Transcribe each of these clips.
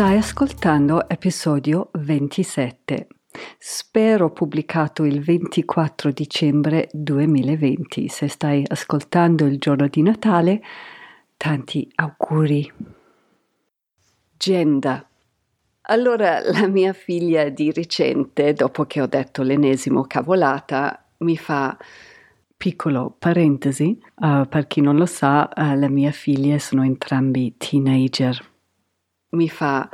Stai ascoltando episodio 27. Spero pubblicato il 24 dicembre 2020. Se stai ascoltando il giorno di Natale, tanti auguri. Genda. Allora, la mia figlia di recente, dopo che ho detto l'ennesimo cavolata, mi fa piccolo parentesi, uh, per chi non lo sa, uh, le mie figlie sono entrambi teenager mi fa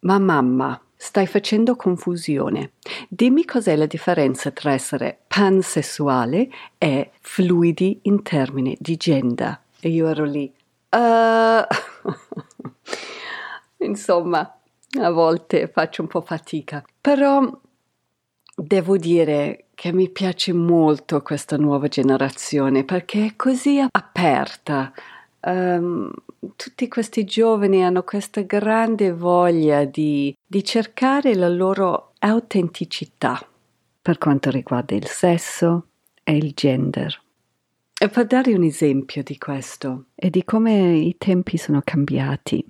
Ma mamma, stai facendo confusione. Dimmi cos'è la differenza tra essere pansessuale e fluidi in termini di gender. E io ero lì. Uh... Insomma, a volte faccio un po' fatica, però devo dire che mi piace molto questa nuova generazione perché è così aperta um, tutti questi giovani hanno questa grande voglia di, di cercare la loro autenticità per quanto riguarda il sesso e il gender. E per dare un esempio di questo e di come i tempi sono cambiati.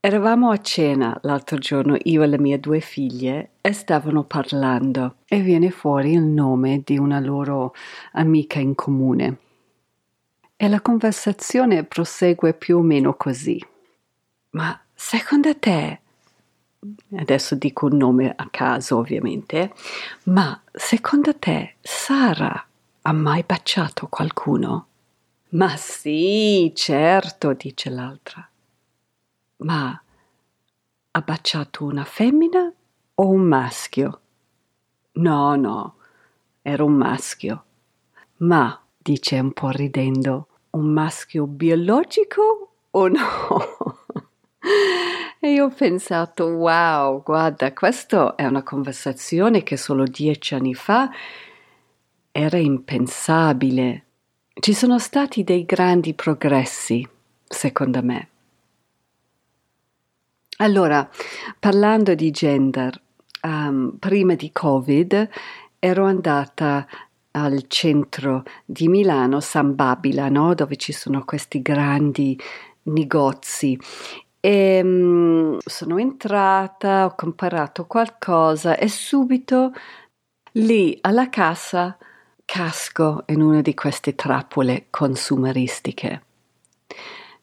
Eravamo a cena l'altro giorno io e le mie due figlie e stavano parlando e viene fuori il nome di una loro amica in comune. E la conversazione prosegue più o meno così. Ma secondo te, adesso dico un nome a caso ovviamente, ma secondo te Sara ha mai baciato qualcuno? Ma sì, certo, dice l'altra. Ma ha baciato una femmina o un maschio? No, no, era un maschio. Ma dice un po' ridendo, un maschio biologico o no? e io ho pensato, wow, guarda, questa è una conversazione che solo dieci anni fa era impensabile. Ci sono stati dei grandi progressi, secondo me. Allora, parlando di gender, um, prima di Covid ero andata al centro di Milano, San Babila, no? dove ci sono questi grandi negozi. E um, sono entrata, ho comparato qualcosa e subito lì alla cassa casco in una di queste trappole consumeristiche.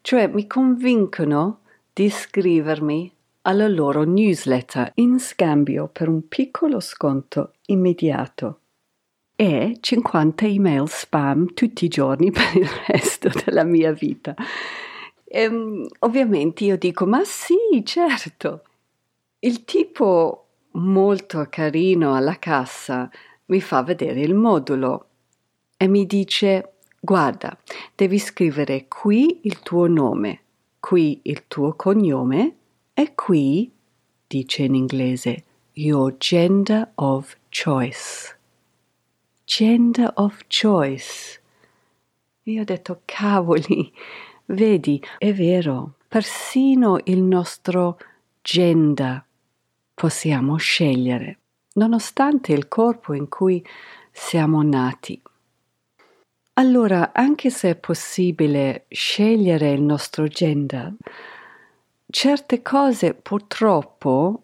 Cioè mi convincono di iscrivermi alla loro newsletter in scambio per un piccolo sconto immediato e 50 email spam tutti i giorni per il resto della mia vita. E, um, ovviamente io dico, ma sì, certo. Il tipo molto carino alla cassa mi fa vedere il modulo e mi dice, guarda, devi scrivere qui il tuo nome, qui il tuo cognome e qui, dice in inglese, your gender of choice gender of choice. Io ho detto, cavoli, vedi, è vero, persino il nostro gender possiamo scegliere, nonostante il corpo in cui siamo nati. Allora, anche se è possibile scegliere il nostro gender, certe cose purtroppo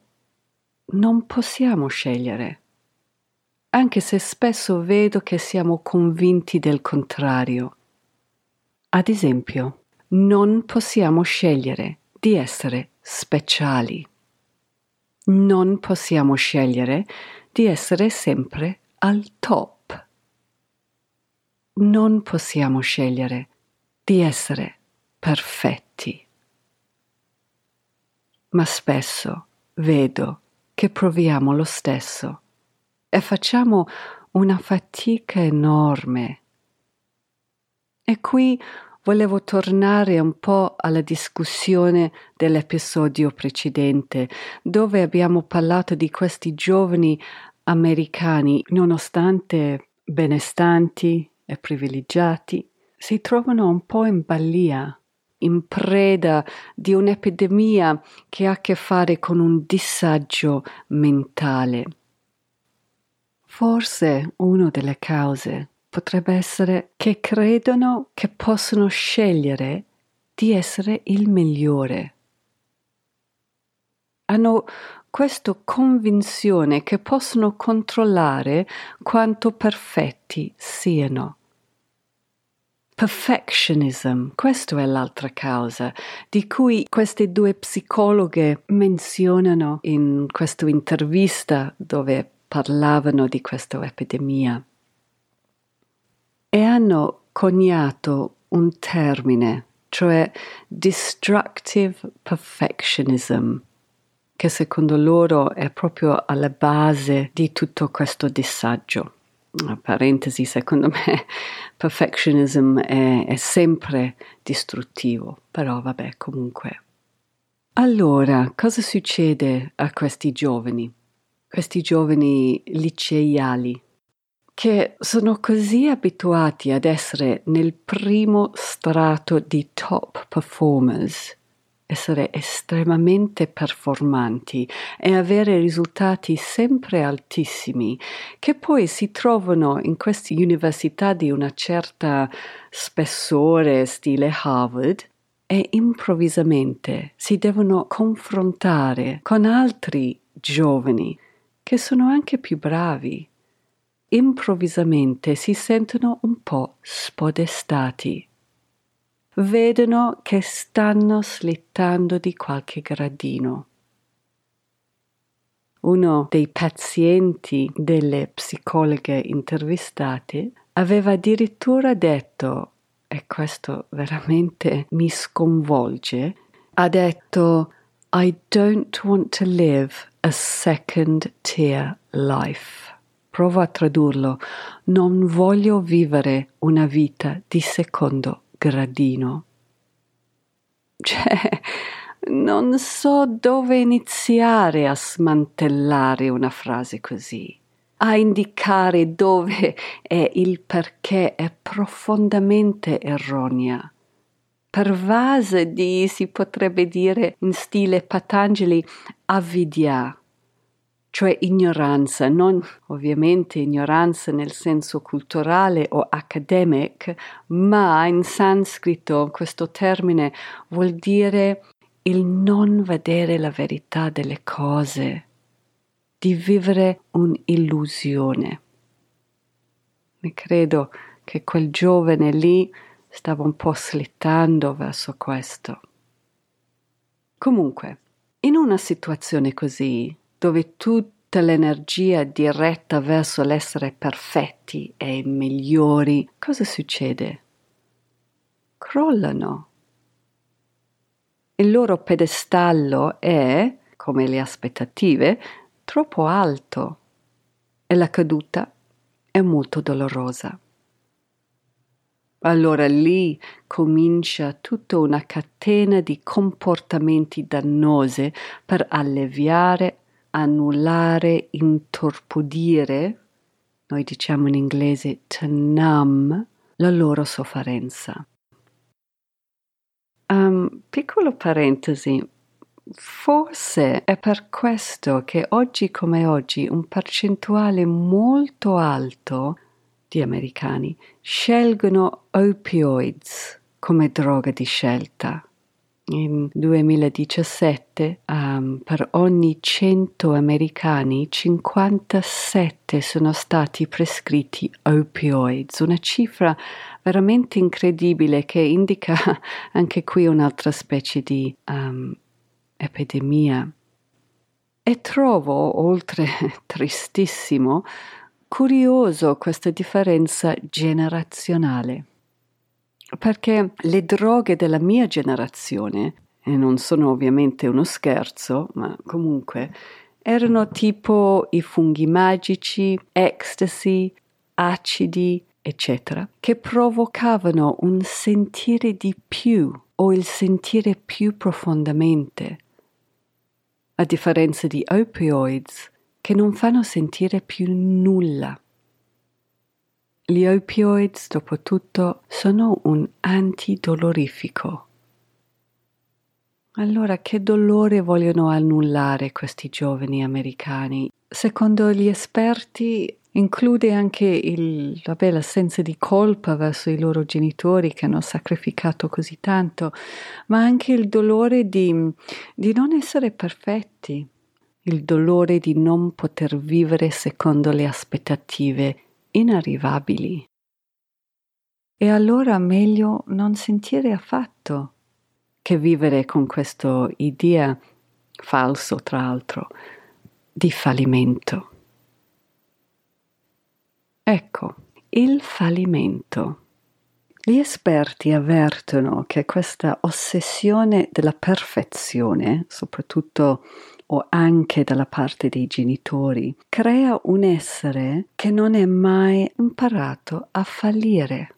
non possiamo scegliere anche se spesso vedo che siamo convinti del contrario. Ad esempio, non possiamo scegliere di essere speciali. Non possiamo scegliere di essere sempre al top. Non possiamo scegliere di essere perfetti. Ma spesso vedo che proviamo lo stesso e facciamo una fatica enorme. E qui volevo tornare un po' alla discussione dell'episodio precedente, dove abbiamo parlato di questi giovani americani, nonostante benestanti e privilegiati, si trovano un po' in balia, in preda di un'epidemia che ha a che fare con un disagio mentale. Forse una delle cause potrebbe essere che credono che possono scegliere di essere il migliore. Hanno questa convinzione che possono controllare quanto perfetti siano. Perfectionism, questa è l'altra causa di cui queste due psicologhe menzionano in questa intervista dove parlavano di questa epidemia e hanno coniato un termine, cioè destructive perfectionism, che secondo loro è proprio alla base di tutto questo disagio. Una parentesi, secondo me perfectionism è, è sempre distruttivo, però vabbè, comunque. Allora, cosa succede a questi giovani? Questi giovani liceali che sono così abituati ad essere nel primo strato di top performers, essere estremamente performanti e avere risultati sempre altissimi, che poi si trovano in queste università di una certa spessore, stile Harvard, e improvvisamente si devono confrontare con altri giovani che sono anche più bravi improvvisamente si sentono un po' spodestati. Vedono che stanno slittando di qualche gradino. Uno dei pazienti delle psicologhe intervistate aveva addirittura detto, e questo veramente mi sconvolge, ha detto I don't want to live a second tier life provo a tradurlo, non voglio vivere una vita di secondo gradino. Cioè, non so dove iniziare a smantellare una frase così, a indicare dove è il perché è profondamente erronea. Pervasa di, si potrebbe dire in stile Patangeli, avidya, cioè ignoranza, non ovviamente ignoranza nel senso culturale o academic, ma in sanscrito questo termine vuol dire il non vedere la verità delle cose, di vivere un'illusione. E credo che quel giovane lì stava un po' slittando verso questo. Comunque, in una situazione così, dove tutta l'energia è diretta verso l'essere perfetti e migliori, cosa succede? Crollano. Il loro pedestallo è, come le aspettative, troppo alto e la caduta è molto dolorosa. Allora lì comincia tutta una catena di comportamenti dannosi per alleviare annullare, intorpidire, noi diciamo in inglese to numb, la loro sofferenza. Um, piccolo parentesi, forse è per questo che oggi come oggi un percentuale molto alto di americani scelgono opioids come droga di scelta in 2017 um, per ogni 100 americani 57 sono stati prescritti opioids, una cifra veramente incredibile che indica anche qui un'altra specie di um, epidemia. E trovo, oltre tristissimo, curioso questa differenza generazionale perché le droghe della mia generazione, e non sono ovviamente uno scherzo, ma comunque, erano tipo i funghi magici, ecstasy, acidi eccetera, che provocavano un sentire di più o il sentire più profondamente, a differenza di opioids che non fanno sentire più nulla. Gli opioids, dopo tutto, sono un antidolorifico. Allora, che dolore vogliono annullare questi giovani americani? Secondo gli esperti include anche il, vabbè, l'assenza di colpa verso i loro genitori che hanno sacrificato così tanto, ma anche il dolore di, di non essere perfetti, il dolore di non poter vivere secondo le aspettative inarrivabili. E allora meglio non sentire affatto che vivere con questa idea, falso tra l'altro, di fallimento. Ecco, il fallimento. Gli esperti avvertono che questa ossessione della perfezione, soprattutto o anche dalla parte dei genitori, crea un essere che non è mai imparato a fallire.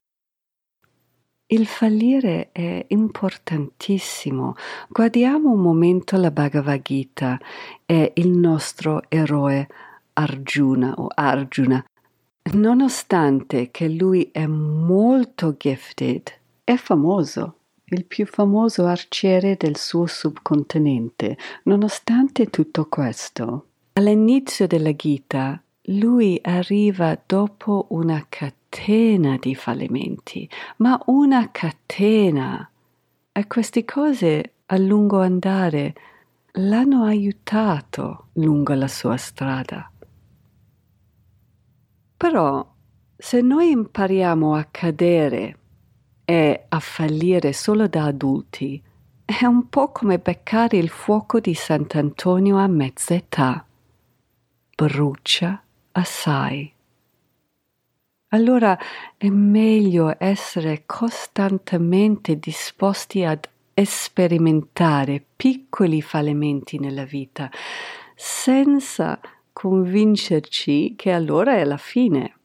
Il fallire è importantissimo. Guardiamo un momento la Bhagavad Gita e il nostro eroe Arjuna o Arjuna. Nonostante che lui è molto gifted, è famoso il più famoso arciere del suo subcontinente. Nonostante tutto questo, all'inizio della Gita, lui arriva dopo una catena di fallimenti, ma una catena. E queste cose a lungo andare l'hanno aiutato lungo la sua strada. Però se noi impariamo a cadere e a fallire solo da adulti, è un po' come beccare il fuoco di Sant'Antonio a mezza età. Brucia assai. Allora è meglio essere costantemente disposti ad sperimentare piccoli fallimenti nella vita, senza convincerci che allora è la fine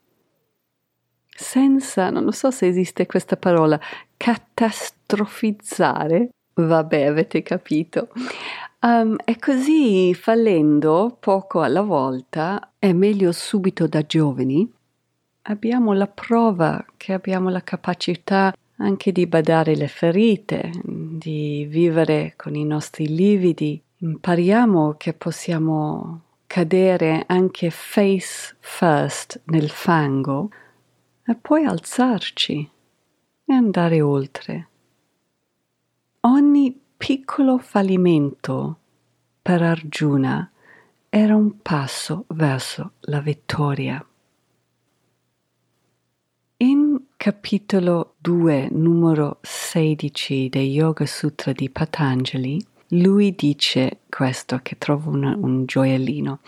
senza, non so se esiste questa parola, catastrofizzare. Vabbè, avete capito. Um, e così fallendo poco alla volta, è meglio subito da giovani, abbiamo la prova che abbiamo la capacità anche di badare le ferite, di vivere con i nostri lividi. Impariamo che possiamo cadere anche face first nel fango e poi alzarci e andare oltre. Ogni piccolo fallimento per Arjuna era un passo verso la vittoria. In capitolo 2, numero 16 dei Yoga Sutra di Patanjali, lui dice questo che trovo un, un gioiellino,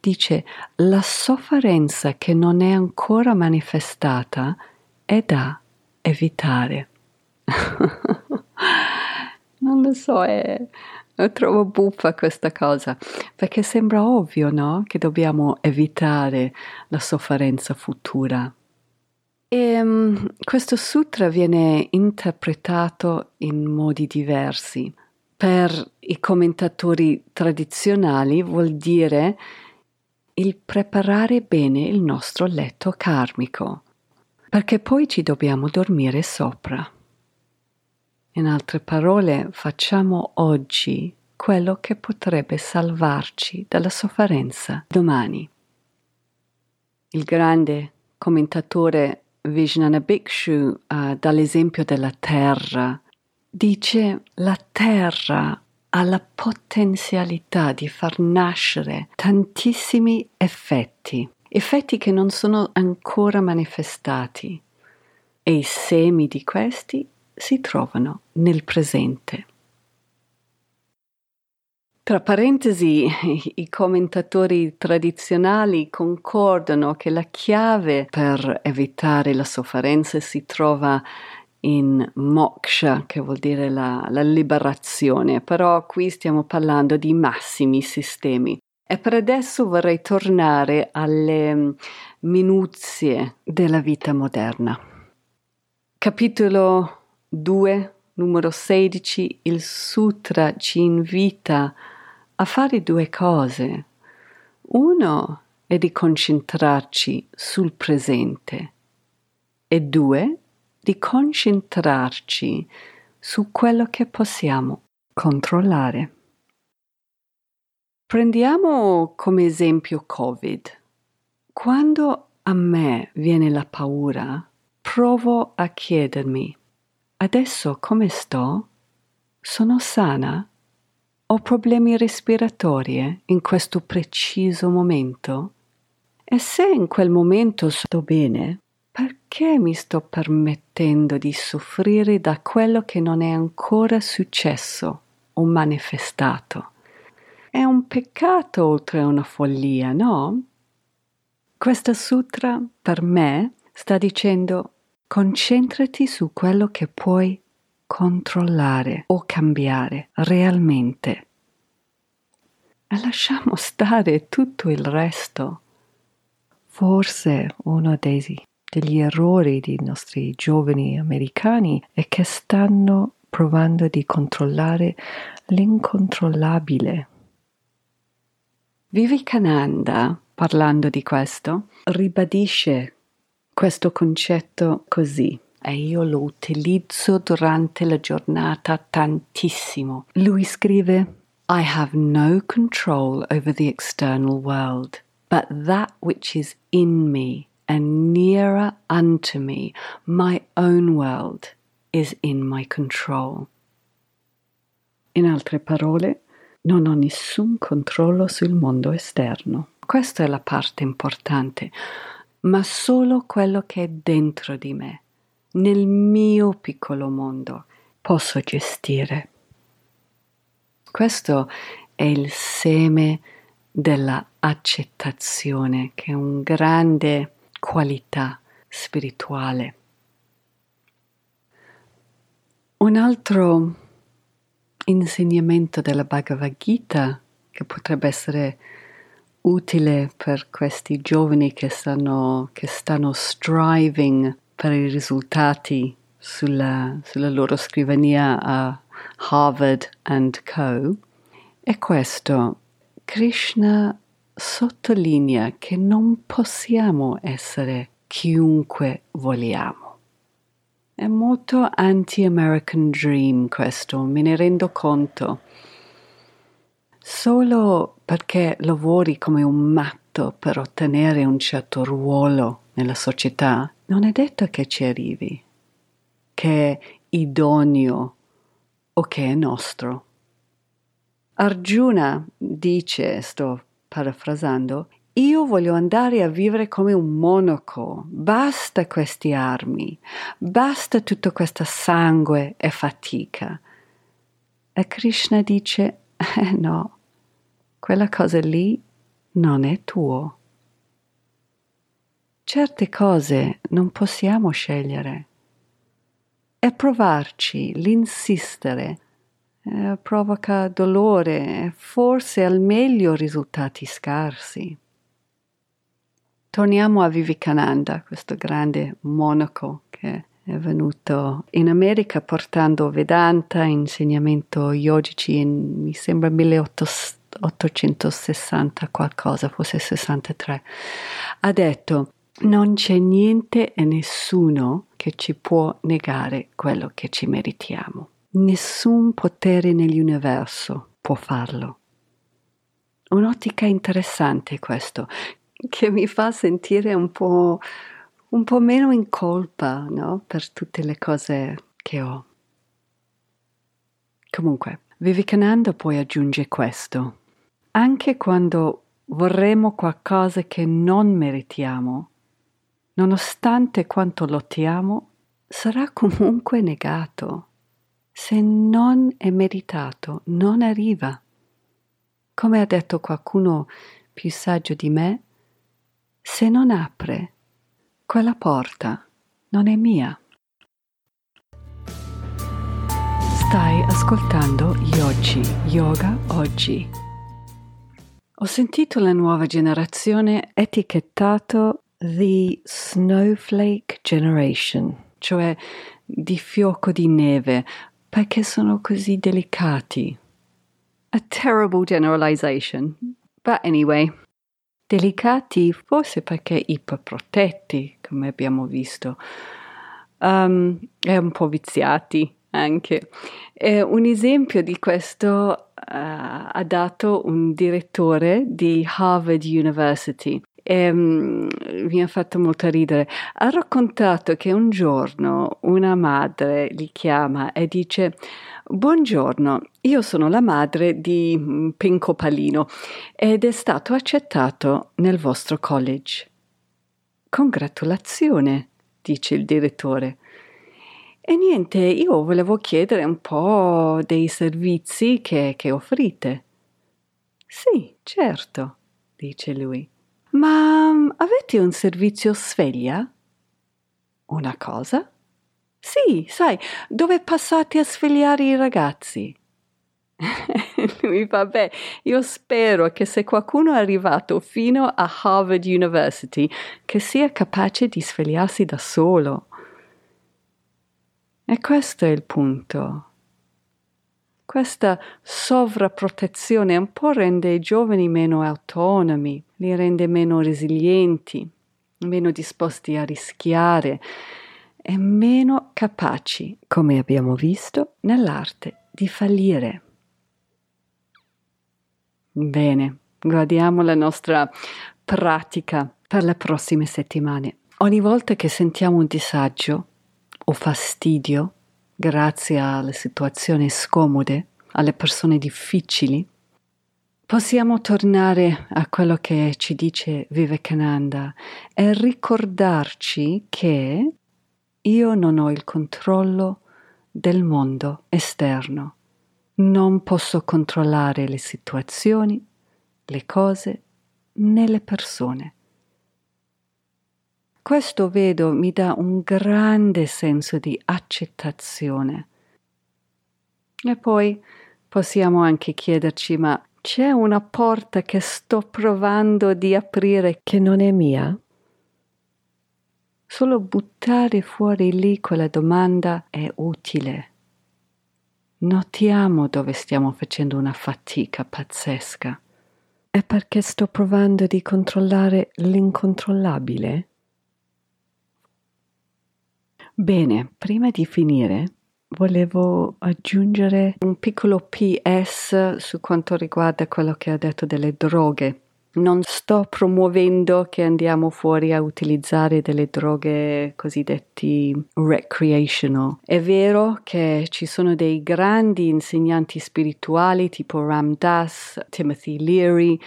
dice la sofferenza che non è ancora manifestata è da evitare. non lo so, è, trovo buffa questa cosa, perché sembra ovvio, no? Che dobbiamo evitare la sofferenza futura. E um, questo sutra viene interpretato in modi diversi per i commentatori tradizionali vuol dire il preparare bene il nostro letto karmico, perché poi ci dobbiamo dormire sopra. In altre parole, facciamo oggi quello che potrebbe salvarci dalla sofferenza domani. Il grande commentatore Vijnana Bhikshu uh, dà l'esempio della terra dice la terra ha la potenzialità di far nascere tantissimi effetti, effetti che non sono ancora manifestati e i semi di questi si trovano nel presente. Tra parentesi, i commentatori tradizionali concordano che la chiave per evitare la sofferenza si trova in moksha, che vuol dire la, la liberazione, però qui stiamo parlando di massimi sistemi. E per adesso vorrei tornare alle mm, minuzie della vita moderna. Capitolo 2, numero 16, il sutra ci invita a fare due cose. Uno è di concentrarci sul presente e due, di concentrarci su quello che possiamo controllare. Prendiamo come esempio Covid. Quando a me viene la paura, provo a chiedermi, adesso come sto? Sono sana? Ho problemi respiratori in questo preciso momento? E se in quel momento sto bene, perché mi sto permettendo di soffrire da quello che non è ancora successo o manifestato? È un peccato oltre una follia, no? Questa sutra per me sta dicendo concentrati su quello che puoi controllare o cambiare realmente e lasciamo stare tutto il resto. Forse uno dei degli errori dei nostri giovani americani è che stanno provando di controllare l'incontrollabile. Vivekananda, parlando di questo, ribadisce questo concetto così e io lo utilizzo durante la giornata tantissimo. Lui scrive I have no control over the external world, but that which is in me and nearer unto me, my own world is in my control. In altre parole, non ho nessun controllo sul mondo esterno. Questa è la parte importante, ma solo quello che è dentro di me, nel mio piccolo mondo, posso gestire. Questo è il seme della accettazione, che è un grande qualità spirituale. Un altro insegnamento della Bhagavad Gita che potrebbe essere utile per questi giovani che stanno, che stanno striving per i risultati sulla, sulla loro scrivania a Harvard and Co. è questo. Krishna sottolinea che non possiamo essere chiunque vogliamo. È molto anti-American Dream questo, me ne rendo conto. Solo perché lavori come un matto per ottenere un certo ruolo nella società, non è detto che ci arrivi, che è idoneo o che è nostro. Arjuna dice, sto parafrasando, io voglio andare a vivere come un monaco, basta queste armi, basta tutto questo sangue e fatica. E Krishna dice, eh no, quella cosa lì non è tuo. Certe cose non possiamo scegliere. E provarci, l'insistere, eh, provoca dolore e forse al meglio risultati scarsi. Torniamo a Vivekananda, questo grande monaco che è venuto in America portando Vedanta, insegnamento yogici in, mi sembra 1860 qualcosa, forse 63. Ha detto non c'è niente e nessuno che ci può negare quello che ci meritiamo. Nessun potere nell'universo può farlo. Un'ottica interessante questo, che mi fa sentire un po', un po meno in colpa no? per tutte le cose che ho. Comunque, Vivekananda poi aggiunge questo. Anche quando vorremmo qualcosa che non meritiamo, nonostante quanto lottiamo, sarà comunque negato se non è meritato, non arriva. Come ha detto qualcuno più saggio di me, se non apre, quella porta non è mia. Stai ascoltando Yogi Yoga Oggi. Ho sentito la nuova generazione etichettato The Snowflake Generation, cioè di fiocco di neve, perché sono così delicati. A terrible generalization. But anyway, delicati forse perché iperprotetti, come abbiamo visto, um, e un po' viziati anche. E un esempio di questo uh, ha dato un direttore di Harvard University e um, mi ha fatto molto ridere. Ha raccontato che un giorno una madre gli chiama e dice Buongiorno, io sono la madre di mm, Pinco Palino ed è stato accettato nel vostro college. Congratulazione, dice il direttore. E niente, io volevo chiedere un po' dei servizi che, che offrite. Sì, certo, dice lui. Ma mm, avete un servizio sveglia? Una cosa? Sì, sai, dove passate a svegliare i ragazzi? Lui, vabbè, io spero che se qualcuno è arrivato fino a Harvard University, che sia capace di svegliarsi da solo. E questo è il punto. Questa sovrapprotezione un po' rende i giovani meno autonomi, li rende meno resilienti, meno disposti a rischiare e meno capaci, come abbiamo visto, nell'arte di fallire. Bene, guardiamo la nostra pratica per le prossime settimane. Ogni volta che sentiamo un disagio o fastidio, grazie alle situazioni scomode, alle persone difficili, possiamo tornare a quello che ci dice Vivekananda e ricordarci che io non ho il controllo del mondo esterno. Non posso controllare le situazioni, le cose né le persone. Questo vedo mi dà un grande senso di accettazione. E poi possiamo anche chiederci ma c'è una porta che sto provando di aprire che non è mia? Solo buttare fuori lì quella domanda è utile. Notiamo dove stiamo facendo una fatica pazzesca. È perché sto provando di controllare l'incontrollabile? Bene, prima di finire volevo aggiungere un piccolo PS su quanto riguarda quello che ha detto delle droghe non sto promuovendo che andiamo fuori a utilizzare delle droghe cosiddetti recreational. È vero che ci sono dei grandi insegnanti spirituali tipo Ram Das, Timothy Leary,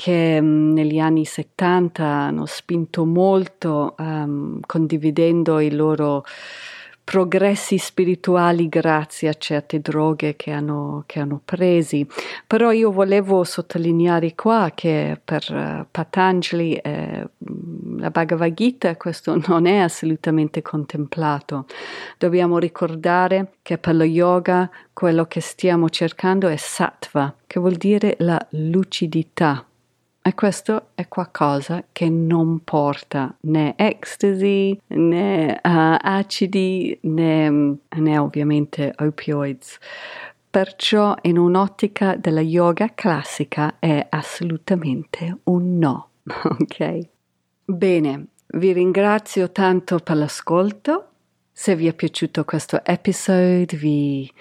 che mm, negli anni 70 hanno spinto molto um, condividendo i loro progressi spirituali grazie a certe droghe che hanno, che hanno presi. Però io volevo sottolineare qua che per uh, Patanjali e uh, la Bhagavad Gita questo non è assolutamente contemplato. Dobbiamo ricordare che per lo yoga quello che stiamo cercando è sattva, che vuol dire la lucidità e questo è qualcosa che non porta né ecstasy, né uh, acidi, né, né ovviamente opioids. Perciò in un'ottica della yoga classica è assolutamente un no. Ok? Bene, vi ringrazio tanto per l'ascolto. Se vi è piaciuto questo episodio vi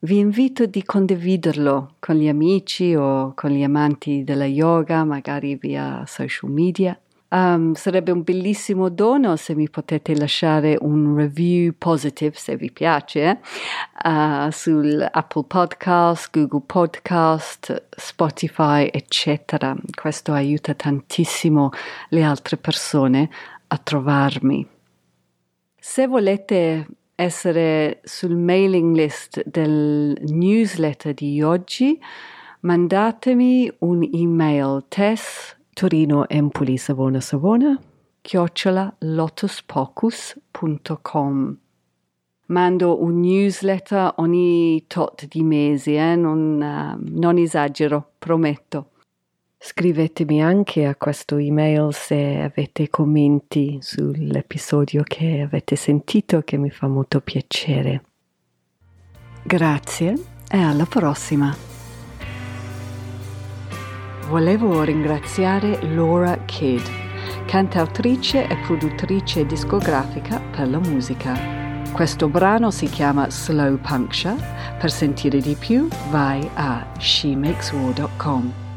vi invito di condividerlo con gli amici o con gli amanti della yoga, magari via social media. Um, sarebbe un bellissimo dono se mi potete lasciare un review positive se vi piace uh, sul Apple Podcast, Google Podcast, Spotify, eccetera. Questo aiuta tantissimo le altre persone a trovarmi. Se volete essere sul mailing list del newsletter di oggi, mandatemi un'email tess torino empoli savona savona chiocciola lotuspocus.com Mando un newsletter ogni tot di mesi, eh? non, uh, non esagero, prometto. Scrivetemi anche a questo email se avete commenti sull'episodio che avete sentito che mi fa molto piacere. Grazie e alla prossima. Volevo ringraziare Laura Kidd, cantautrice e produttrice discografica per la musica. Questo brano si chiama Slow Puncture. Per sentire di più vai a shemakeswar.com.